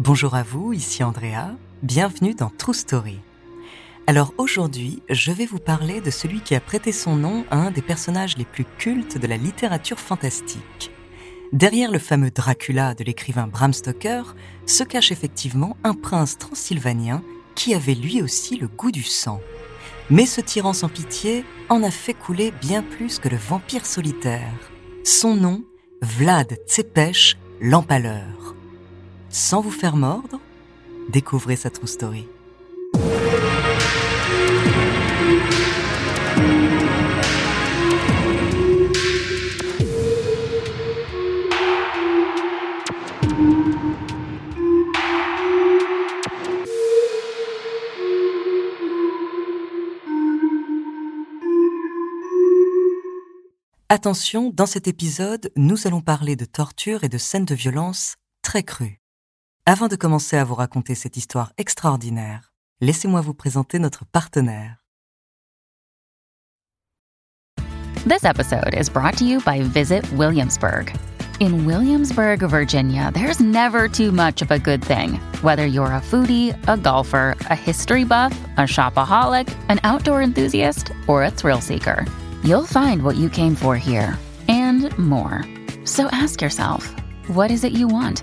Bonjour à vous, ici Andrea, bienvenue dans True Story. Alors aujourd'hui, je vais vous parler de celui qui a prêté son nom à un des personnages les plus cultes de la littérature fantastique. Derrière le fameux Dracula de l'écrivain Bram Stoker se cache effectivement un prince transylvanien qui avait lui aussi le goût du sang. Mais ce tyran sans pitié en a fait couler bien plus que le vampire solitaire. Son nom, Vlad Tsepech l'Empaleur. Sans vous faire mordre, découvrez sa true story. Attention, dans cet épisode, nous allons parler de torture et de scènes de violence très crues. Avant de commencer à vous raconter cette histoire extraordinaire, laissez-moi vous présenter notre partenaire. This episode is brought to you by Visit Williamsburg. In Williamsburg, Virginia, there's never too much of a good thing. Whether you're a foodie, a golfer, a history buff, a shopaholic, an outdoor enthusiast, or a thrill seeker. You'll find what you came for here and more. So ask yourself, what is it you want?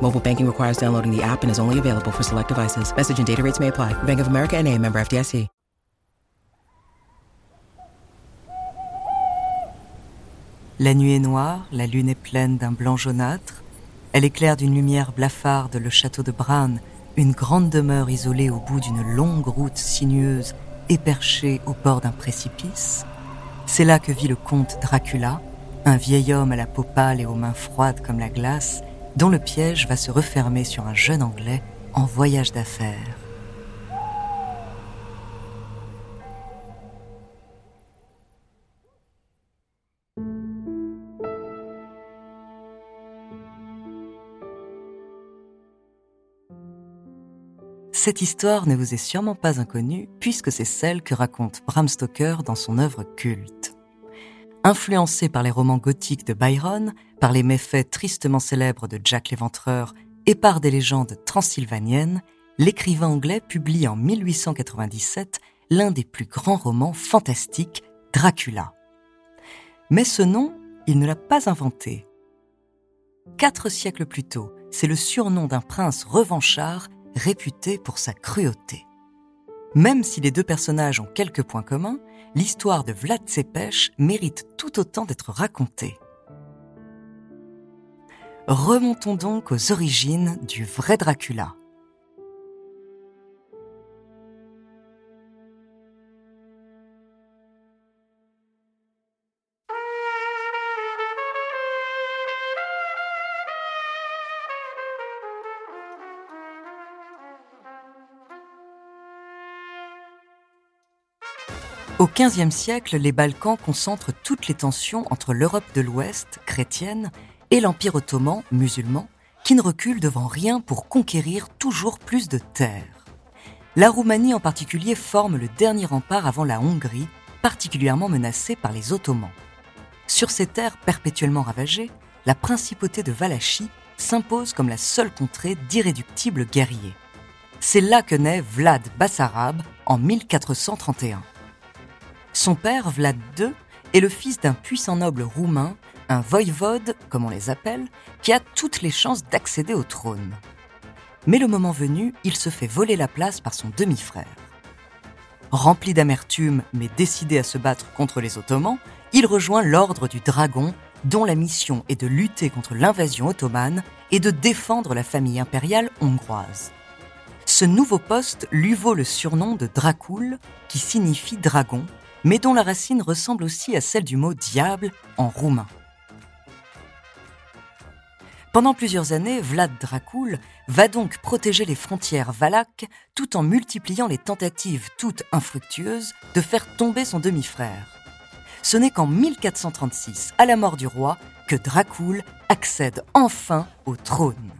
Mobile banking requires downloading the app and is only available for select devices. Message and data rates may apply. Bank of America and a member. La nuit est noire, la lune est pleine d'un blanc jaunâtre. Elle éclaire d'une lumière blafarde le château de Bran, une grande demeure isolée au bout d'une longue route sinueuse et au bord d'un précipice. C'est là que vit le comte Dracula, un vieil homme à la peau pâle et aux mains froides comme la glace, dont le piège va se refermer sur un jeune Anglais en voyage d'affaires. Cette histoire ne vous est sûrement pas inconnue puisque c'est celle que raconte Bram Stoker dans son œuvre culte. Influencé par les romans gothiques de Byron, par les méfaits tristement célèbres de Jack l'Éventreur et par des légendes transylvaniennes, l'écrivain anglais publie en 1897 l'un des plus grands romans fantastiques, Dracula. Mais ce nom, il ne l'a pas inventé. Quatre siècles plus tôt, c'est le surnom d'un prince revanchard réputé pour sa cruauté. Même si les deux personnages ont quelques points communs, l'histoire de Vlad Tsepech mérite tout autant d'être racontée. Remontons donc aux origines du vrai Dracula. Au XVe siècle, les Balkans concentrent toutes les tensions entre l'Europe de l'Ouest, chrétienne, et l'Empire ottoman, musulman, qui ne recule devant rien pour conquérir toujours plus de terres. La Roumanie en particulier forme le dernier rempart avant la Hongrie, particulièrement menacée par les Ottomans. Sur ces terres perpétuellement ravagées, la principauté de Valachie s'impose comme la seule contrée d'irréductibles guerriers. C'est là que naît Vlad Bassarab en 1431. Son père, Vlad II, est le fils d'un puissant noble roumain, un voïvode, comme on les appelle, qui a toutes les chances d'accéder au trône. Mais le moment venu, il se fait voler la place par son demi-frère. Rempli d'amertume, mais décidé à se battre contre les Ottomans, il rejoint l'Ordre du Dragon, dont la mission est de lutter contre l'invasion ottomane et de défendre la famille impériale hongroise. Ce nouveau poste lui vaut le surnom de Dracul, qui signifie dragon, mais dont la racine ressemble aussi à celle du mot diable en roumain. Pendant plusieurs années, Vlad Dracul va donc protéger les frontières valaques tout en multipliant les tentatives toutes infructueuses de faire tomber son demi-frère. Ce n'est qu'en 1436, à la mort du roi, que Dracul accède enfin au trône.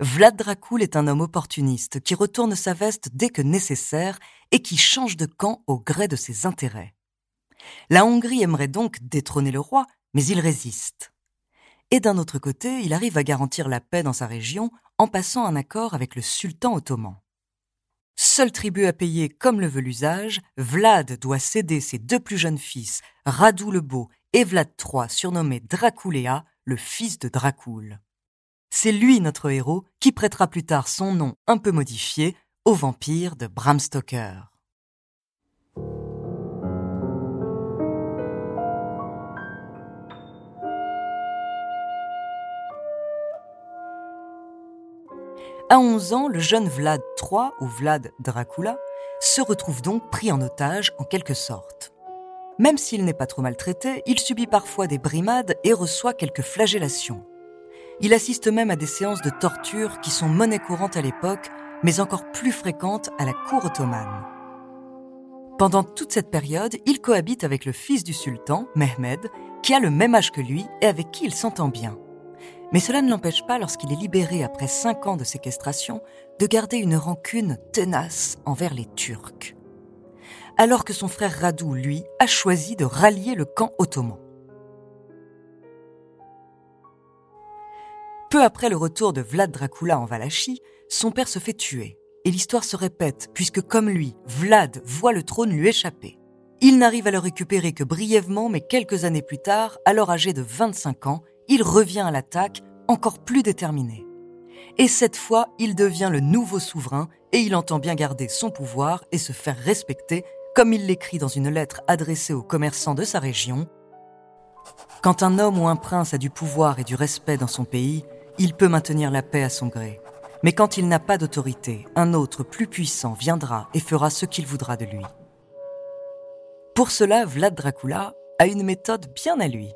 Vlad Dracul est un homme opportuniste qui retourne sa veste dès que nécessaire et qui change de camp au gré de ses intérêts. La Hongrie aimerait donc détrôner le roi, mais il résiste. Et d'un autre côté, il arrive à garantir la paix dans sa région en passant un accord avec le sultan ottoman. Seul tribut à payer comme le veut l'usage, Vlad doit céder ses deux plus jeunes fils, Radu le Beau et Vlad III, surnommé Draculéa, le fils de Dracul. C'est lui notre héros qui prêtera plus tard son nom un peu modifié au vampire de Bram Stoker. À 11 ans, le jeune Vlad III, ou Vlad Dracula, se retrouve donc pris en otage en quelque sorte. Même s'il n'est pas trop maltraité, il subit parfois des brimades et reçoit quelques flagellations. Il assiste même à des séances de torture qui sont monnaie courante à l'époque, mais encore plus fréquentes à la cour ottomane. Pendant toute cette période, il cohabite avec le fils du sultan, Mehmed, qui a le même âge que lui et avec qui il s'entend bien. Mais cela ne l'empêche pas, lorsqu'il est libéré après cinq ans de séquestration, de garder une rancune tenace envers les Turcs. Alors que son frère Radou, lui, a choisi de rallier le camp ottoman. Peu après le retour de Vlad Dracula en Valachie, son père se fait tuer. Et l'histoire se répète, puisque comme lui, Vlad voit le trône lui échapper. Il n'arrive à le récupérer que brièvement, mais quelques années plus tard, alors âgé de 25 ans, il revient à l'attaque, encore plus déterminé. Et cette fois, il devient le nouveau souverain et il entend bien garder son pouvoir et se faire respecter, comme il l'écrit dans une lettre adressée aux commerçants de sa région. Quand un homme ou un prince a du pouvoir et du respect dans son pays, il peut maintenir la paix à son gré. Mais quand il n'a pas d'autorité, un autre plus puissant viendra et fera ce qu'il voudra de lui. Pour cela, Vlad Dracula a une méthode bien à lui.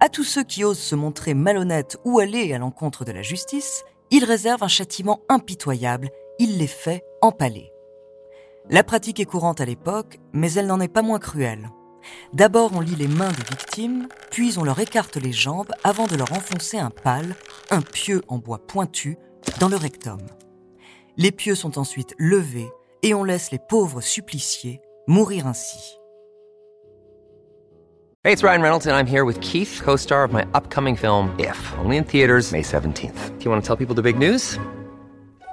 À tous ceux qui osent se montrer malhonnêtes ou aller à l'encontre de la justice, il réserve un châtiment impitoyable, il les fait empaler. La pratique est courante à l'époque, mais elle n'en est pas moins cruelle. D'abord, on lit les mains des victimes, puis on leur écarte les jambes avant de leur enfoncer un pal, un pieu en bois pointu, dans le rectum. Les pieux sont ensuite levés et on laisse les pauvres suppliciés mourir ainsi. Hey, it's Ryan Reynolds, and I'm here with Keith, co star of my upcoming film, If, only in theaters, May 17th. Do you want to tell people the big news?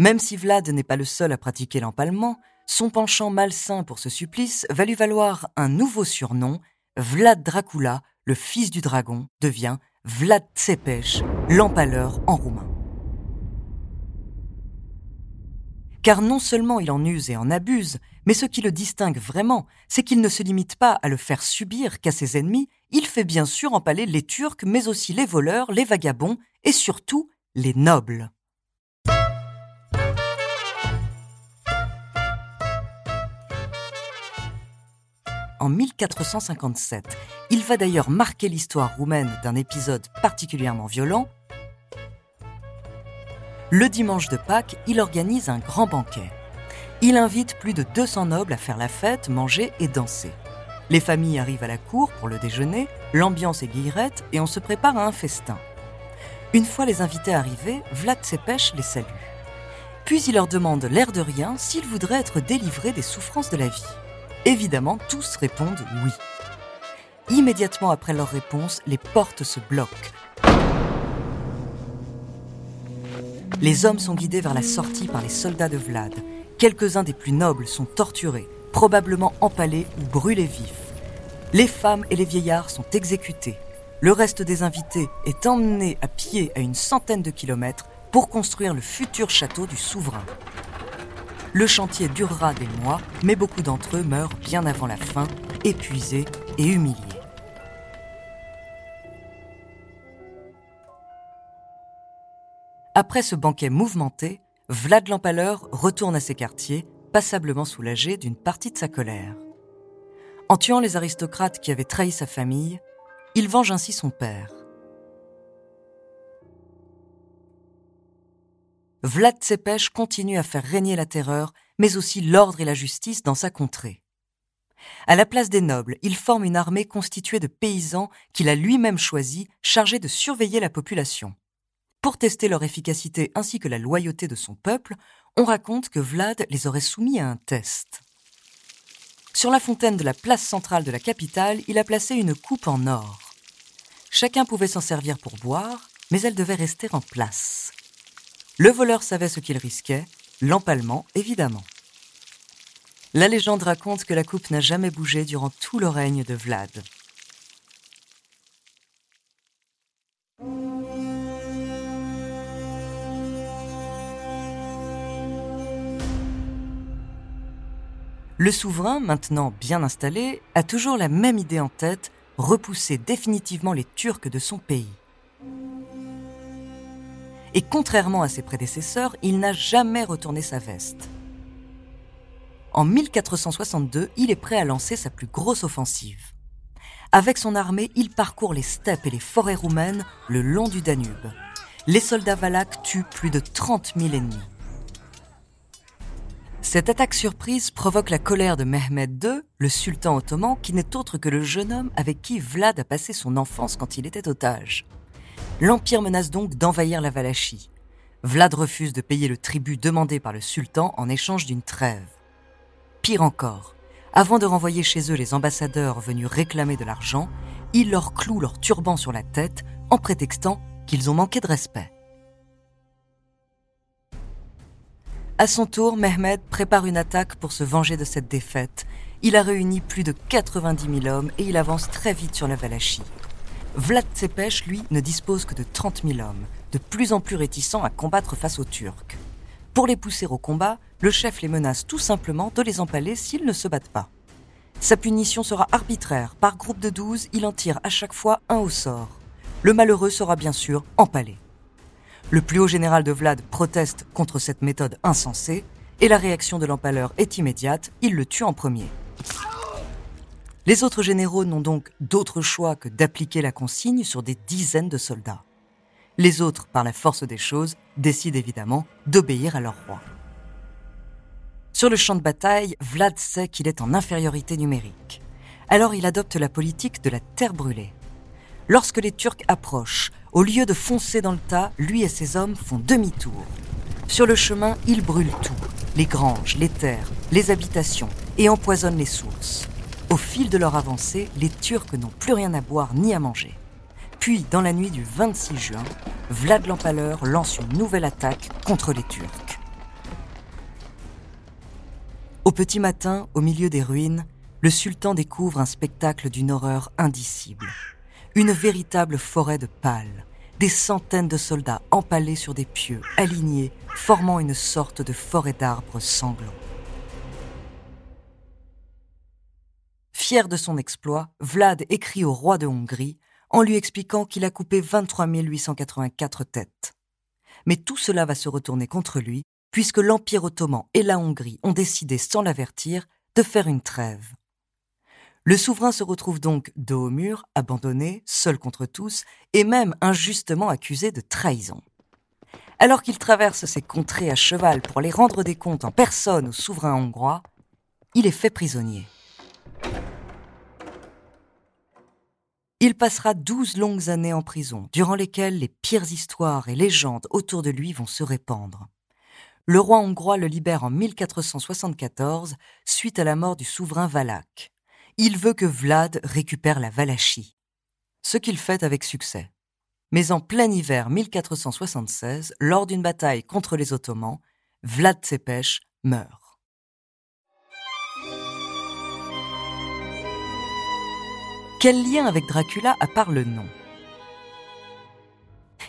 Même si Vlad n'est pas le seul à pratiquer l'empalement, son penchant malsain pour ce supplice va lui valoir un nouveau surnom, Vlad Dracula, le fils du dragon, devient Vlad Tsepes, l'empaleur en roumain. Car non seulement il en use et en abuse, mais ce qui le distingue vraiment, c'est qu'il ne se limite pas à le faire subir qu'à ses ennemis, il fait bien sûr empaler les Turcs, mais aussi les voleurs, les vagabonds et surtout les nobles. En 1457. Il va d'ailleurs marquer l'histoire roumaine d'un épisode particulièrement violent. Le dimanche de Pâques, il organise un grand banquet. Il invite plus de 200 nobles à faire la fête, manger et danser. Les familles arrivent à la cour pour le déjeuner, l'ambiance est guillerette et on se prépare à un festin. Une fois les invités arrivés, Vlad Tsepech les salue. Puis il leur demande l'air de rien s'ils voudraient être délivrés des souffrances de la vie. Évidemment, tous répondent oui. Immédiatement après leur réponse, les portes se bloquent. Les hommes sont guidés vers la sortie par les soldats de Vlad. Quelques-uns des plus nobles sont torturés, probablement empalés ou brûlés vifs. Les femmes et les vieillards sont exécutés. Le reste des invités est emmené à pied à une centaine de kilomètres pour construire le futur château du souverain. Le chantier durera des mois, mais beaucoup d'entre eux meurent bien avant la fin, épuisés et humiliés. Après ce banquet mouvementé, Vlad l'Empaleur retourne à ses quartiers, passablement soulagé d'une partie de sa colère. En tuant les aristocrates qui avaient trahi sa famille, il venge ainsi son père. Vlad Tsepech continue à faire régner la terreur, mais aussi l'ordre et la justice dans sa contrée. À la place des nobles, il forme une armée constituée de paysans qu'il a lui-même choisis, chargés de surveiller la population. Pour tester leur efficacité ainsi que la loyauté de son peuple, on raconte que Vlad les aurait soumis à un test. Sur la fontaine de la place centrale de la capitale, il a placé une coupe en or. Chacun pouvait s'en servir pour boire, mais elle devait rester en place. Le voleur savait ce qu'il risquait, l'empalement évidemment. La légende raconte que la coupe n'a jamais bougé durant tout le règne de Vlad. Le souverain, maintenant bien installé, a toujours la même idée en tête, repousser définitivement les Turcs de son pays. Et contrairement à ses prédécesseurs, il n'a jamais retourné sa veste. En 1462, il est prêt à lancer sa plus grosse offensive. Avec son armée, il parcourt les steppes et les forêts roumaines le long du Danube. Les soldats valaques tuent plus de 30 000 ennemis. Cette attaque surprise provoque la colère de Mehmed II, le sultan ottoman, qui n'est autre que le jeune homme avec qui Vlad a passé son enfance quand il était otage. L'Empire menace donc d'envahir la Valachie. Vlad refuse de payer le tribut demandé par le sultan en échange d'une trêve. Pire encore, avant de renvoyer chez eux les ambassadeurs venus réclamer de l'argent, il leur cloue leur turban sur la tête en prétextant qu'ils ont manqué de respect. À son tour, Mehmed prépare une attaque pour se venger de cette défaite. Il a réuni plus de 90 000 hommes et il avance très vite sur la Valachie. Vlad Tsepech, lui, ne dispose que de 30 000 hommes, de plus en plus réticents à combattre face aux Turcs. Pour les pousser au combat, le chef les menace tout simplement de les empaler s'ils ne se battent pas. Sa punition sera arbitraire. Par groupe de 12, il en tire à chaque fois un au sort. Le malheureux sera bien sûr empalé. Le plus haut général de Vlad proteste contre cette méthode insensée, et la réaction de l'empaleur est immédiate, il le tue en premier. Les autres généraux n'ont donc d'autre choix que d'appliquer la consigne sur des dizaines de soldats. Les autres, par la force des choses, décident évidemment d'obéir à leur roi. Sur le champ de bataille, Vlad sait qu'il est en infériorité numérique. Alors il adopte la politique de la terre brûlée. Lorsque les Turcs approchent, au lieu de foncer dans le tas, lui et ses hommes font demi-tour. Sur le chemin, ils brûlent tout, les granges, les terres, les habitations, et empoisonnent les sources. Au fil de leur avancée, les Turcs n'ont plus rien à boire ni à manger. Puis, dans la nuit du 26 juin, Vlad l'Empaleur lance une nouvelle attaque contre les Turcs. Au petit matin, au milieu des ruines, le sultan découvre un spectacle d'une horreur indicible. Une véritable forêt de pales, des centaines de soldats empalés sur des pieux, alignés, formant une sorte de forêt d'arbres sanglants. Fier de son exploit, Vlad écrit au roi de Hongrie en lui expliquant qu'il a coupé 23 884 têtes. Mais tout cela va se retourner contre lui, puisque l'Empire ottoman et la Hongrie ont décidé, sans l'avertir, de faire une trêve. Le souverain se retrouve donc dos au mur, abandonné, seul contre tous, et même injustement accusé de trahison. Alors qu'il traverse ces contrées à cheval pour les rendre des comptes en personne au souverain hongrois, il est fait prisonnier. Il passera douze longues années en prison, durant lesquelles les pires histoires et légendes autour de lui vont se répandre. Le roi hongrois le libère en 1474 suite à la mort du souverain Valak. Il veut que Vlad récupère la Valachie, ce qu'il fait avec succès. Mais en plein hiver 1476, lors d'une bataille contre les Ottomans, Vlad Tsepes meurt. Quel lien avec Dracula à part le nom?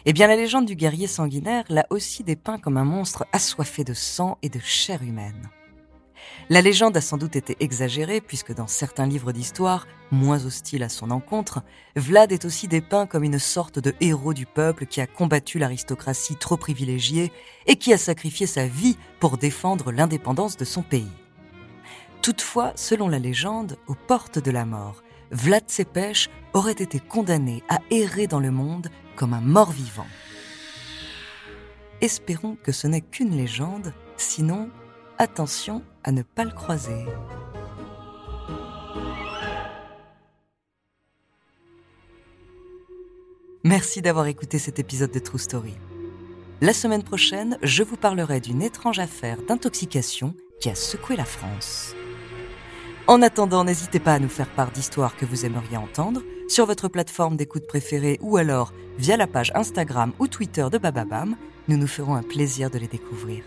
Eh bien, la légende du guerrier sanguinaire l'a aussi dépeint comme un monstre assoiffé de sang et de chair humaine. La légende a sans doute été exagérée puisque dans certains livres d'histoire, moins hostiles à son encontre, Vlad est aussi dépeint comme une sorte de héros du peuple qui a combattu l'aristocratie trop privilégiée et qui a sacrifié sa vie pour défendre l'indépendance de son pays. Toutefois, selon la légende, aux portes de la mort, Vlad Tsepes aurait été condamné à errer dans le monde comme un mort-vivant. Espérons que ce n'est qu'une légende, sinon, attention à ne pas le croiser. Merci d'avoir écouté cet épisode de True Story. La semaine prochaine, je vous parlerai d'une étrange affaire d'intoxication qui a secoué la France. En attendant, n'hésitez pas à nous faire part d'histoires que vous aimeriez entendre sur votre plateforme d'écoute préférée ou alors via la page Instagram ou Twitter de Bababam. Nous nous ferons un plaisir de les découvrir.